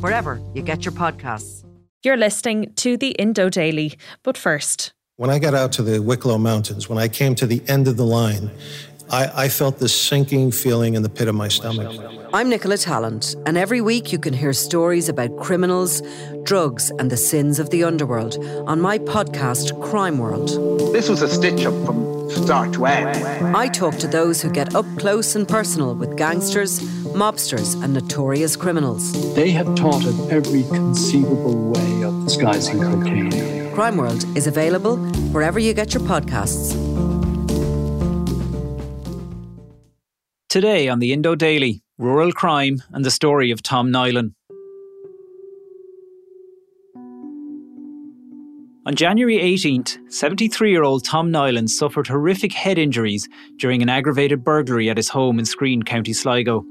wherever you get your podcasts. You're listening to the Indo Daily, but first. When I got out to the Wicklow Mountains, when I came to the end of the line, I, I, felt this sinking feeling in the pit of my stomach. I'm Nicola Tallant, and every week you can hear stories about criminals, drugs, and the sins of the underworld on my podcast, Crime World. This was a stitch up from start to end. I talk to those who get up close and personal with gangsters, mobsters, and notorious criminals. They have taught of every conceivable way of disguising cocaine. Crime World is available wherever you get your podcasts. Today on the Indo Daily, rural crime and the story of Tom Niland. On January 18th, 73 year old Tom Niland suffered horrific head injuries during an aggravated burglary at his home in Skreen, County Sligo.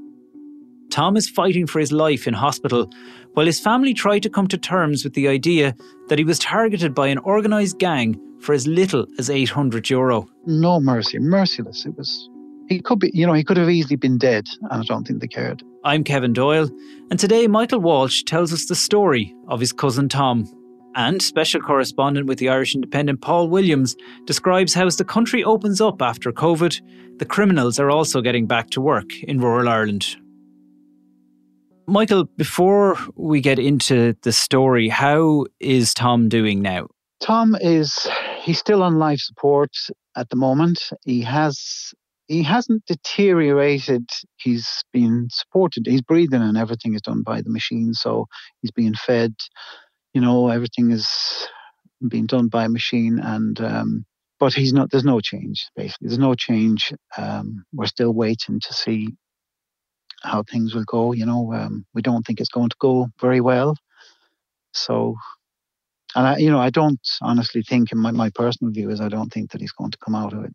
Tom is fighting for his life in hospital, while his family try to come to terms with the idea that he was targeted by an organised gang for as little as 800 euro. No mercy, merciless. It was. He could be, you know, he could have easily been dead, and I don't think they cared. I'm Kevin Doyle, and today Michael Walsh tells us the story of his cousin Tom. And special correspondent with the Irish Independent Paul Williams describes how as the country opens up after COVID, the criminals are also getting back to work in rural Ireland. Michael, before we get into the story, how is Tom doing now? Tom is he's still on life support at the moment. He has he hasn't deteriorated. He's been supported. He's breathing and everything is done by the machine, so he's being fed. You know everything is being done by a machine and um, but he's not there's no change basically. There's no change. Um, we're still waiting to see how things will go you know um, we don't think it's going to go very well. So and I, you know I don't honestly think in my, my personal view is I don't think that he's going to come out of it.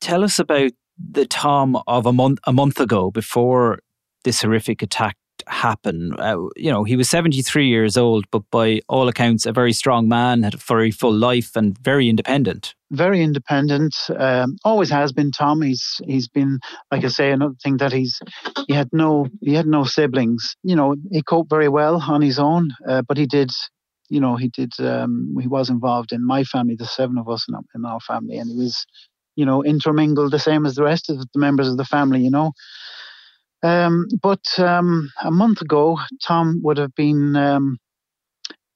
Tell us about the Tom of a month a month ago before this horrific attack happened. Uh, you know, he was 73 years old, but by all accounts, a very strong man, had a very full life, and very independent. Very independent. Um, always has been. Tom. He's he's been, like I say, another thing that he's he had no he had no siblings. You know, he coped very well on his own, uh, but he did. You know, he did. Um, he was involved in my family, the seven of us in, in our family, and he was, you know, intermingled the same as the rest of the members of the family. You know. Um, but um, a month ago, Tom would have been, um,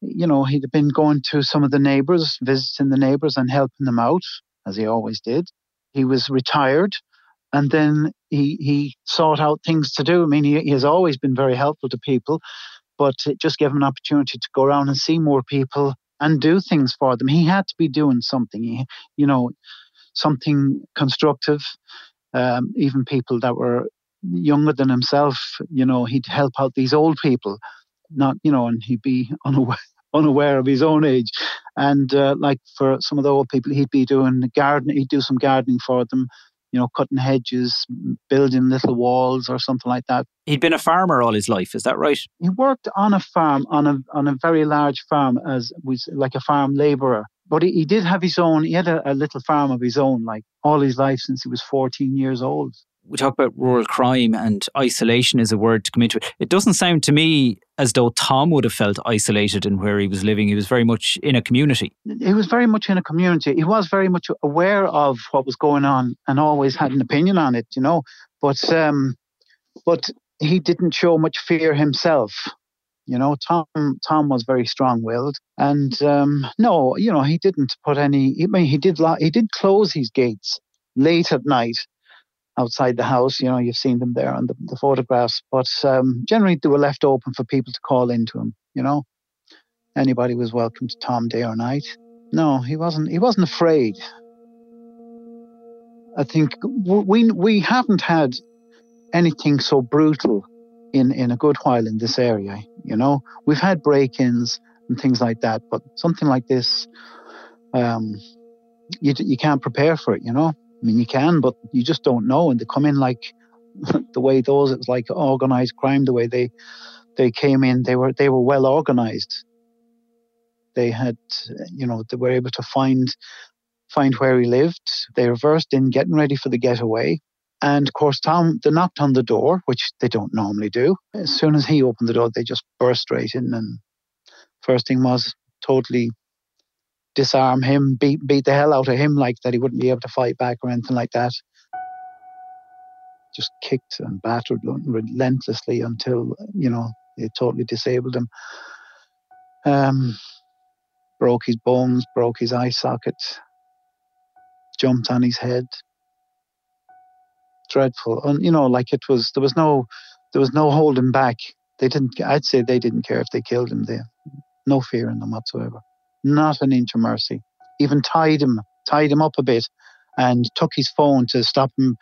you know, he'd have been going to some of the neighbours, visiting the neighbours and helping them out, as he always did. He was retired, and then he he sought out things to do. I mean, he, he has always been very helpful to people, but it just gave him an opportunity to go around and see more people and do things for them. He had to be doing something, he, you know, something constructive. Um, even people that were younger than himself, you know, he'd help out these old people, not, you know, and he'd be unaware, unaware of his own age. And uh, like for some of the old people, he'd be doing the garden, he'd do some gardening for them, you know, cutting hedges, building little walls or something like that. He'd been a farmer all his life, is that right? He worked on a farm, on a on a very large farm as was like a farm labourer. But he, he did have his own. He had a, a little farm of his own, like all his life since he was 14 years old we talk about rural crime and isolation is a word to come into it. It doesn't sound to me as though Tom would have felt isolated in where he was living. He was very much in a community. He was very much in a community. He was very much aware of what was going on and always had an opinion on it, you know. But um, but he didn't show much fear himself. You know, Tom Tom was very strong-willed, and um, no, you know, he didn't put any. I mean, he did he did close his gates late at night outside the house. You know, you've seen them there on the, the photographs, but um, generally they were left open for people to call into him. You know, anybody was welcome to Tom day or night. No, he wasn't. He wasn't afraid. I think we we haven't had anything so brutal in in a good while in this area. You know, we've had break-ins and things like that, but something like this, um, you you can't prepare for it. You know, I mean, you can, but you just don't know. And they come in like the way those it was like organized crime. The way they they came in, they were they were well organized. They had, you know, they were able to find find where he lived. They reversed in getting ready for the getaway. And of course, Tom, they knocked on the door, which they don't normally do. As soon as he opened the door, they just burst straight in. And first thing was totally disarm him, beat, beat the hell out of him, like that he wouldn't be able to fight back or anything like that. Just kicked and battered relentlessly until, you know, it totally disabled him. Um, broke his bones, broke his eye socket, jumped on his head. Dreadful. And you know, like it was there was no there was no holding back. They didn't I'd say they didn't care if they killed him there. No fear in them whatsoever. Not an inch of mercy. Even tied him, tied him up a bit and took his phone to stop him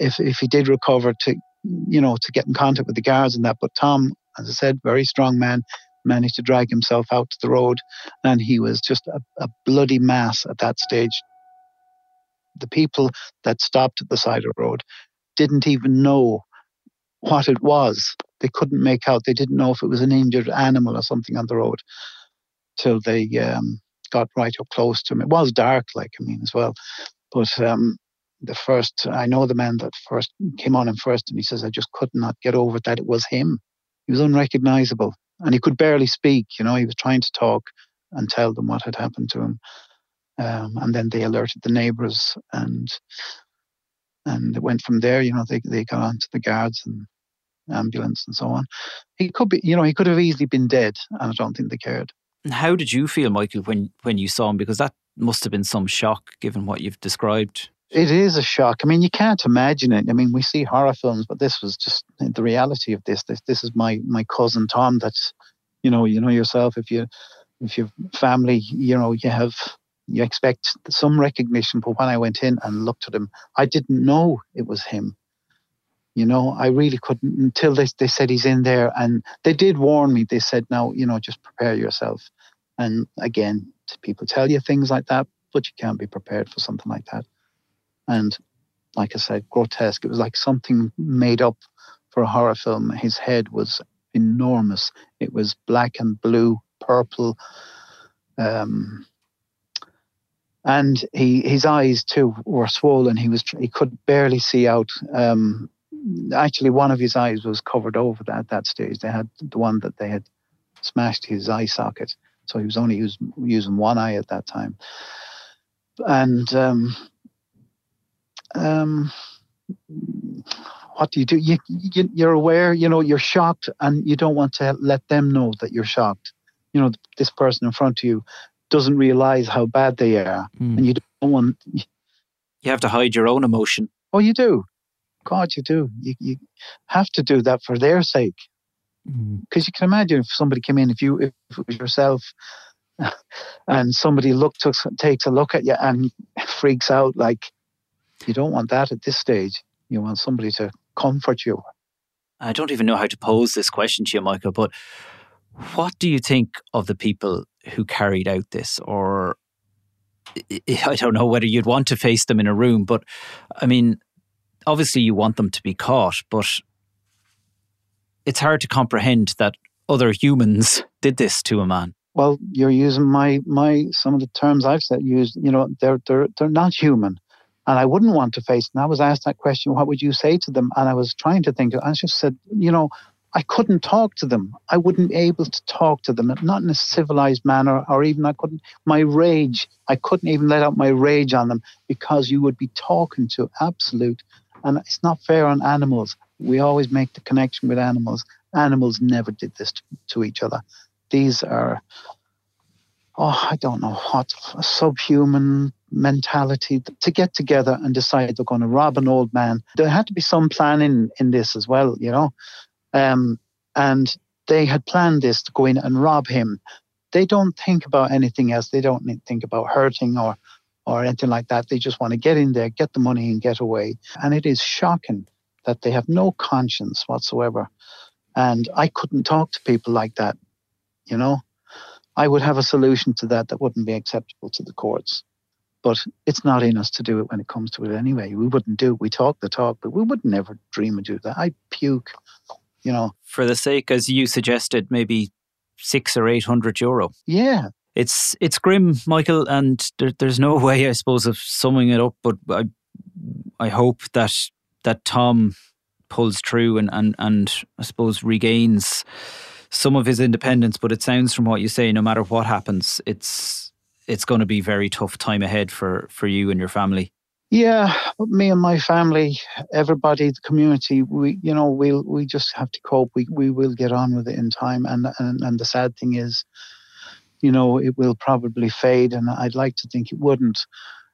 if if he did recover to you know, to get in contact with the guards and that. But Tom, as I said, very strong man, managed to drag himself out to the road and he was just a, a bloody mass at that stage. The people that stopped at the side of the road didn't even know what it was. They couldn't make out. They didn't know if it was an injured animal or something on the road till they um, got right up close to him. It was dark, like I mean, as well. But um, the first, I know the man that first came on him first, and he says, I just could not get over that it was him. He was unrecognizable and he could barely speak. You know, he was trying to talk and tell them what had happened to him. Um, and then they alerted the neighbors and and it went from there. You know, they they got on to the guards and ambulance and so on. He could be, you know, he could have easily been dead, and I don't think they cared. How did you feel, Michael, when when you saw him? Because that must have been some shock, given what you've described. It is a shock. I mean, you can't imagine it. I mean, we see horror films, but this was just the reality of this. This this is my my cousin Tom. That's you know you know yourself. If you if your family, you know, you have you expect some recognition. But when I went in and looked at him, I didn't know it was him. You know, I really couldn't until they they said he's in there, and they did warn me. They said, "Now, you know, just prepare yourself." And again, people tell you things like that, but you can't be prepared for something like that. And like I said, grotesque. It was like something made up for a horror film. His head was enormous. It was black and blue, purple. Um, and he his eyes too were swollen. He was he could barely see out. Um, actually, one of his eyes was covered over at that stage. They had the one that they had smashed his eye socket, so he was only use, using one eye at that time. And um, um, what do you do? You, you, you're aware, you know, you're shocked, and you don't want to let them know that you're shocked. You know, this person in front of you doesn't realize how bad they are, mm. and you don't want. You have to hide your own emotion. Oh, you do. God, you do. You, you have to do that for their sake. Because you can imagine if somebody came in, if you, if it was yourself, and somebody looked, takes a look at you and freaks out, like you don't want that at this stage. You want somebody to comfort you. I don't even know how to pose this question to you, Michael, but what do you think of the people who carried out this? Or I don't know whether you'd want to face them in a room, but I mean, obviously you want them to be caught, but it's hard to comprehend that other humans did this to a man. Well, you're using my my some of the terms I've said used. You know, they're they're they're not human and I wouldn't want to face. And I was asked that question, what would you say to them? And I was trying to think. I just said, you know, I couldn't talk to them. I wouldn't be able to talk to them, not in a civilized manner, or even I couldn't. My rage, I couldn't even let out my rage on them because you would be talking to absolute, and it's not fair on animals. We always make the connection with animals. Animals never did this to, to each other. These are, oh, I don't know what, subhuman mentality to get together and decide they're going to rob an old man. There had to be some planning in this as well, you know. Um, and they had planned this to go in and rob him. They don't think about anything else. They don't think about hurting or or anything like that. They just want to get in there, get the money, and get away. And it is shocking that they have no conscience whatsoever. And I couldn't talk to people like that, you know. I would have a solution to that that wouldn't be acceptable to the courts. But it's not in us to do it when it comes to it anyway. We wouldn't do it. We talk the talk, but we would never dream of doing that. I puke, you know. For the sake, as you suggested, maybe six or eight hundred euro. Yeah, it's it's grim, Michael, and there, there's no way, I suppose, of summing it up. But I I hope that that Tom pulls through and and and I suppose regains some of his independence. But it sounds from what you say, no matter what happens, it's it's going to be very tough time ahead for for you and your family. Yeah, me and my family, everybody, the community, we you know we'll we just have to cope. We we will get on with it in time. And and and the sad thing is, you know, it will probably fade. And I'd like to think it wouldn't.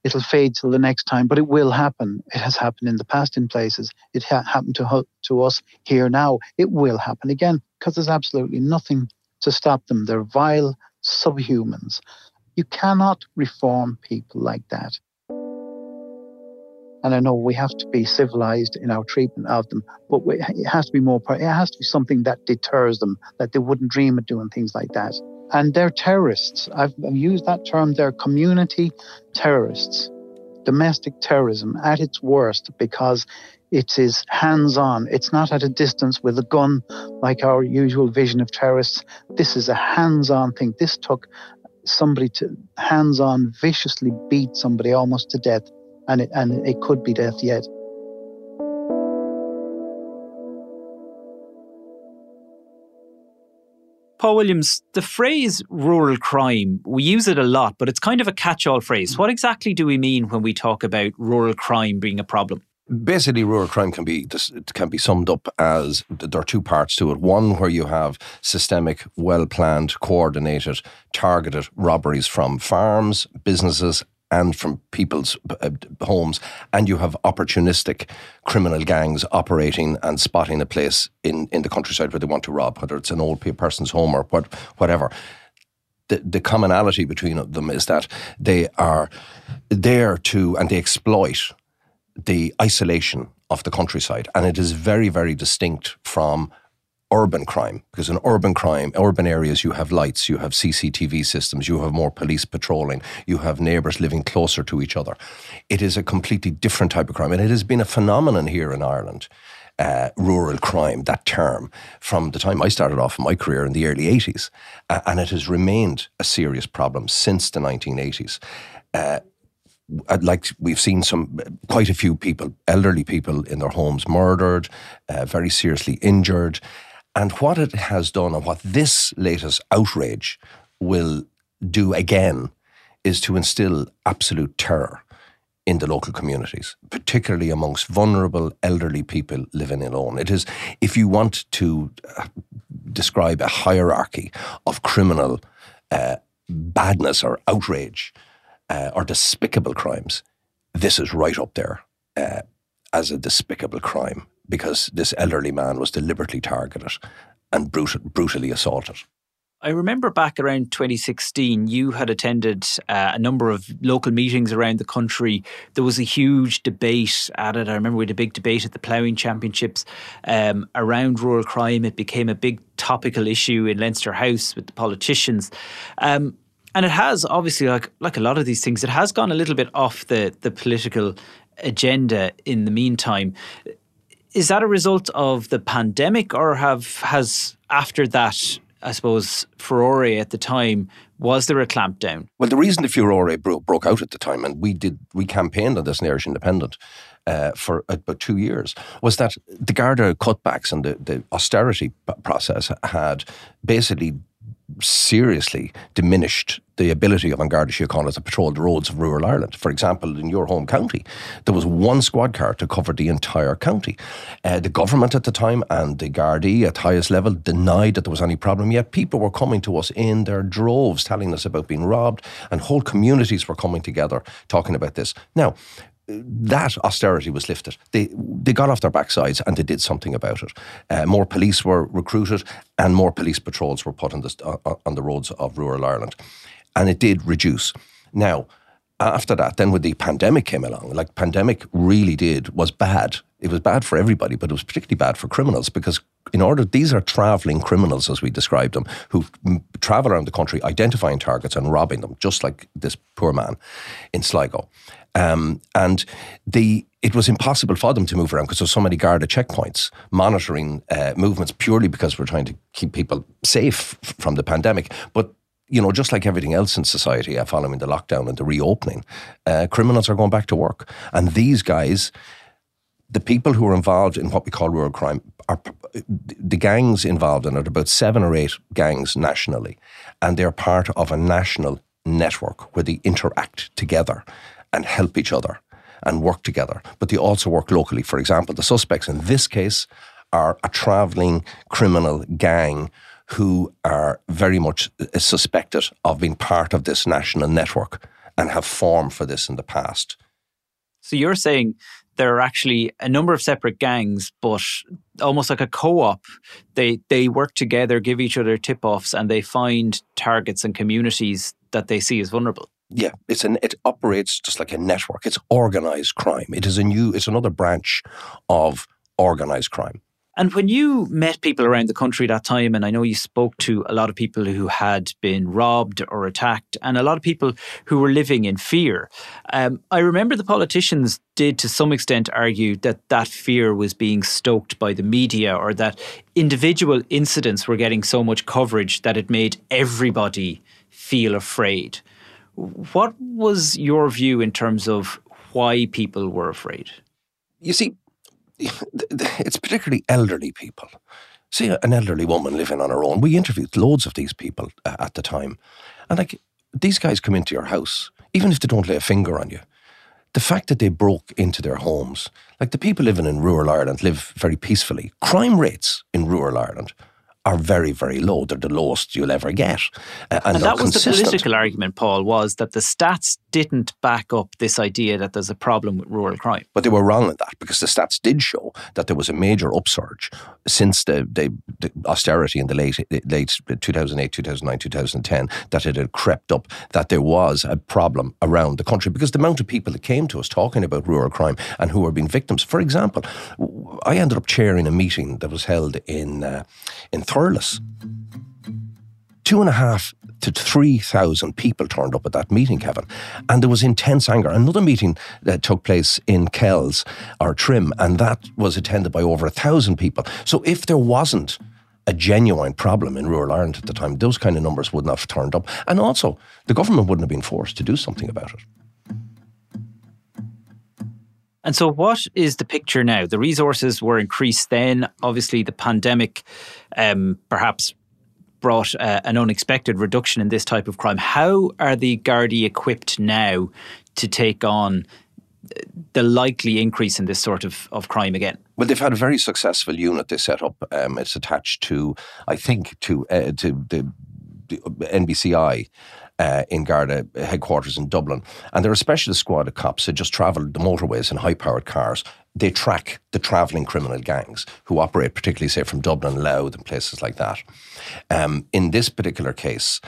It'll fade till the next time, but it will happen. It has happened in the past in places. It ha- happened to, to us here now. It will happen again because there's absolutely nothing to stop them. They're vile subhumans. You cannot reform people like that. And I know we have to be civilized in our treatment of them, but it has to be more, it has to be something that deters them, that they wouldn't dream of doing things like that and they're terrorists. I've, used that term, they're community terrorists, domestic terrorism at its worst because it is hands on. It's not at a distance with a gun like our usual vision of terrorists. This is a hands on thing. This took somebody to hands on viciously beat somebody almost to death, and it, and it could be death yet. Paul Williams, the phrase rural crime, we use it a lot, but it's kind of a catch all phrase. What exactly do we mean when we talk about rural crime being a problem? Basically, rural crime can be can be summed up as there are two parts to it. One where you have systemic, well planned, coordinated, targeted robberies from farms, businesses, and from people's uh, homes, and you have opportunistic criminal gangs operating and spotting a place in, in the countryside where they want to rob, whether it's an old person's home or what, whatever. The, the commonality between them is that they are there to, and they exploit the isolation of the countryside. And it is very, very distinct from urban crime because in urban crime, urban areas, you have lights, you have CCTV systems, you have more police patrolling, you have neighbours living closer to each other. It is a completely different type of crime, and it has been a phenomenon here in Ireland. Uh, rural crime, that term, from the time I started off my career in the early 80s. Uh, and it has remained a serious problem since the 1980s. Uh, like we've seen some quite a few people, elderly people in their homes murdered, uh, very seriously injured. And what it has done, and what this latest outrage will do again, is to instill absolute terror in the local communities, particularly amongst vulnerable elderly people living alone. It is, if you want to uh, describe a hierarchy of criminal uh, badness or outrage uh, or despicable crimes, this is right up there uh, as a despicable crime because this elderly man was deliberately targeted and brutally assaulted. I remember back around 2016, you had attended uh, a number of local meetings around the country. There was a huge debate at it. I remember we had a big debate at the ploughing championships um, around rural crime. It became a big topical issue in Leinster House with the politicians. Um, and it has obviously, like like a lot of these things, it has gone a little bit off the the political agenda in the meantime. Is that a result of the pandemic, or have has after that, I suppose, furore at the time? Was there a clampdown? Well, the reason the furore bro- broke out at the time, and we did, we campaigned on this in Irish Independent uh, for about two years, was that the Garda cutbacks and the, the austerity process had basically seriously diminished the ability of An Garda Síochána to patrol the roads of rural Ireland. For example, in your home county, there was one squad car to cover the entire county. Uh, the government at the time and the Gardaí at highest level denied that there was any problem, yet people were coming to us in their droves telling us about being robbed, and whole communities were coming together talking about this. Now, that austerity was lifted. They they got off their backsides and they did something about it. Uh, more police were recruited and more police patrols were put on the uh, on the roads of rural Ireland, and it did reduce. Now, after that, then when the pandemic came along, like pandemic really did was bad. It was bad for everybody, but it was particularly bad for criminals because in order these are traveling criminals as we described them who travel around the country identifying targets and robbing them, just like this poor man in Sligo. Um, and the it was impossible for them to move around because there were so many Garda checkpoints monitoring uh, movements purely because we're trying to keep people safe from the pandemic. But you know, just like everything else in society, uh, following the lockdown and the reopening, uh, criminals are going back to work, and these guys. The people who are involved in what we call rural crime are the gangs involved in it, about seven or eight gangs nationally, and they're part of a national network where they interact together and help each other and work together. But they also work locally. For example, the suspects in this case are a travelling criminal gang who are very much uh, suspected of being part of this national network and have formed for this in the past. So you're saying there are actually a number of separate gangs, but almost like a co-op. They they work together, give each other tip-offs, and they find targets and communities that they see as vulnerable yeah, it's an it operates just like a network. It's organized crime. It is a new. It's another branch of organized crime. And when you met people around the country that time, and I know you spoke to a lot of people who had been robbed or attacked, and a lot of people who were living in fear, um, I remember the politicians did to some extent argue that that fear was being stoked by the media or that individual incidents were getting so much coverage that it made everybody feel afraid. What was your view in terms of why people were afraid? You see, it's particularly elderly people. See, an elderly woman living on her own. We interviewed loads of these people uh, at the time. And like, these guys come into your house, even if they don't lay a finger on you. The fact that they broke into their homes, like the people living in rural Ireland live very peacefully. Crime rates in rural Ireland are very, very low. They're the lowest you'll ever get. Uh, and, and that was consistent. the political argument, Paul, was that the stats didn't back up this idea that there's a problem with rural crime. But they were wrong in that because the stats did show that there was a major upsurge since the, the, the austerity in the late, late 2008, 2009, 2010, that it had crept up, that there was a problem around the country because the amount of people that came to us talking about rural crime and who were being victims. For example, I ended up chairing a meeting that was held in, uh, in Thurles. Two and a half to 3,000 people turned up at that meeting, Kevin. And there was intense anger. Another meeting that took place in Kells or Trim, and that was attended by over a thousand people. So if there wasn't a genuine problem in rural Ireland at the time, those kind of numbers wouldn't have turned up. And also, the government wouldn't have been forced to do something about it. And so, what is the picture now? The resources were increased then. Obviously, the pandemic um, perhaps brought uh, an unexpected reduction in this type of crime. How are the Gardaí equipped now to take on the likely increase in this sort of, of crime again? Well, they've had a very successful unit they set up. Um, it's attached to, I think, to uh, to the, the NBCI uh, in Garda headquarters in Dublin. And they're a specialist squad of cops that just travel the motorways in high powered cars. They track the travelling criminal gangs who operate, particularly, say, from Dublin, Louth, and places like that. Um, in this particular case,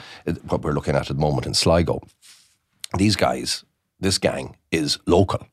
what we're looking at at the moment in Sligo, these guys, this gang is local,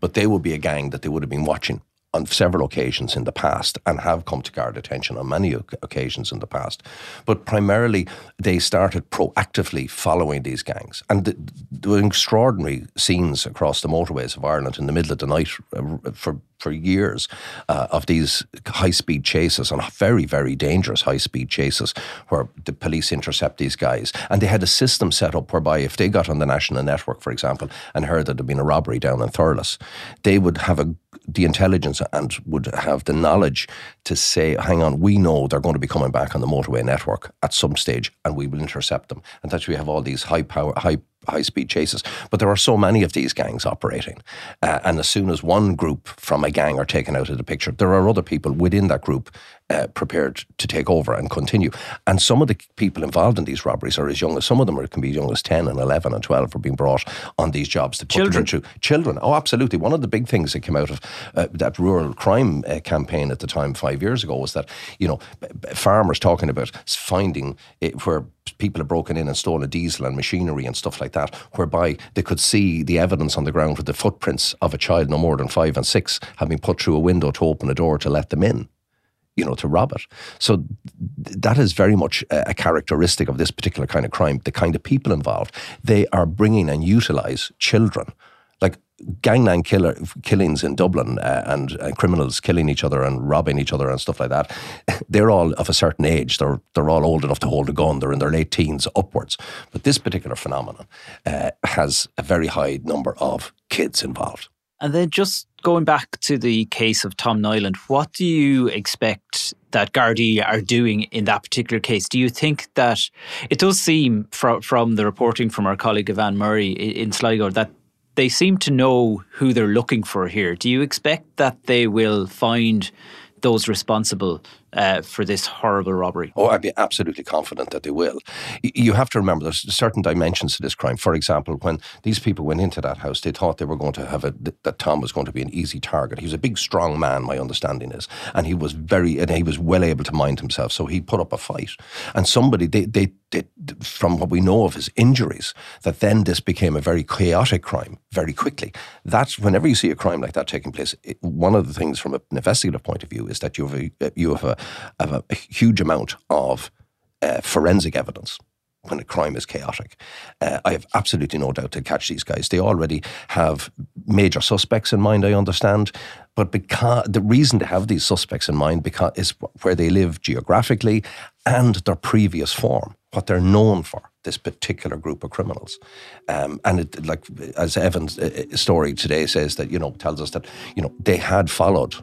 but they would be a gang that they would have been watching on several occasions in the past and have come to guard attention on many occasions in the past. But primarily, they started proactively following these gangs. And were extraordinary scenes across the motorways of Ireland in the middle of the night uh, for for years uh, of these high speed chases and very, very dangerous high speed chases where the police intercept these guys. And they had a system set up whereby if they got on the national network, for example, and heard that there'd been a robbery down in Thurles, they would have a the intelligence and would have the knowledge to say, hang on, we know they're going to be coming back on the motorway network at some stage and we will intercept them. And that's why we have all these high power, high high speed chases. But there are so many of these gangs operating. Uh, and as soon as one group from a gang are taken out of the picture, there are other people within that group uh, prepared to take over and continue. And some of the people involved in these robberies are as young as some of them are, can be as young as 10 and 11 and 12 for being brought on these jobs to put children. them through. Children. Oh, absolutely. One of the big things that came out of uh, that rural crime uh, campaign at the time five years ago was that, you know, farmers talking about finding it where people have broken in and stolen diesel and machinery and stuff like that, whereby they could see the evidence on the ground with the footprints of a child no more than five and six having put through a window to open a door to let them in you know, to rob it. So th- that is very much a, a, characteristic of this particular kind of crime. The kind of people involved, they are bringing and utilize children. Like gangland killer, killings in Dublin uh, and, and, uh, criminals killing each other and robbing each other and stuff like that, they're all of a certain age. They're, they're all old enough to hold a gun. They're in their late teens upwards. But this particular phenomenon uh, has a very high number of kids involved. And then just going back to the case of Tom Niland, what do you expect that Gardaí are doing in that particular case? Do you think that it does seem from, from the reporting from our colleague Ivan Murray in Sligo that they seem to know who they're looking for here. Do you expect that they will find those responsible uh, for this horrible robbery? Oh, I'd be absolutely confident that they will. You have to remember there's certain dimensions to this crime. For example, when these people went into that house, they thought they were going to have a, that Tom was going to be an easy target. He was a big, strong man, my understanding is, and he was very, and he was well able to mind himself. So he put up a fight, and somebody they they, from what we know of his injuries, that then this became a very chaotic crime very quickly. That's whenever you see a crime like that taking place. It, one of the things from an investigative point of view is that you have a, you have a of a, a huge amount of uh, forensic evidence when a crime is chaotic. Uh, I have absolutely no doubt to catch these guys. They already have major suspects in mind, I understand. But because the reason to have these suspects in mind because is where they live geographically and their previous form, what they're known for. This particular group of criminals, um, and it, like as Evan's uh, uh story today says that you know tells us that you know they had followed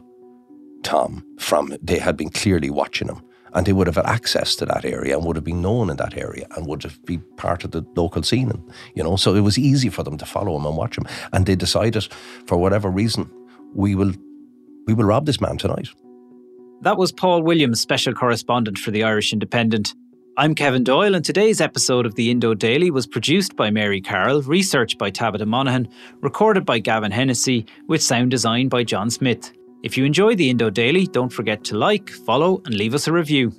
Tom from, they had been clearly watching him and they would have had access to that area and would have been known in that area and would have been part of the local scene. And, you know, so it was easy for them to follow him and watch him. And they decided, for whatever reason, we will, we will rob this man tonight. That was Paul Williams, special correspondent for the Irish Independent. I'm Kevin Doyle, and today's episode of the Indo Daily was produced by Mary Carroll, researched by Tabitha Monaghan, recorded by Gavin Hennessy, with sound design by John Smith. If you enjoy the Indo Daily, don't forget to like, follow, and leave us a review.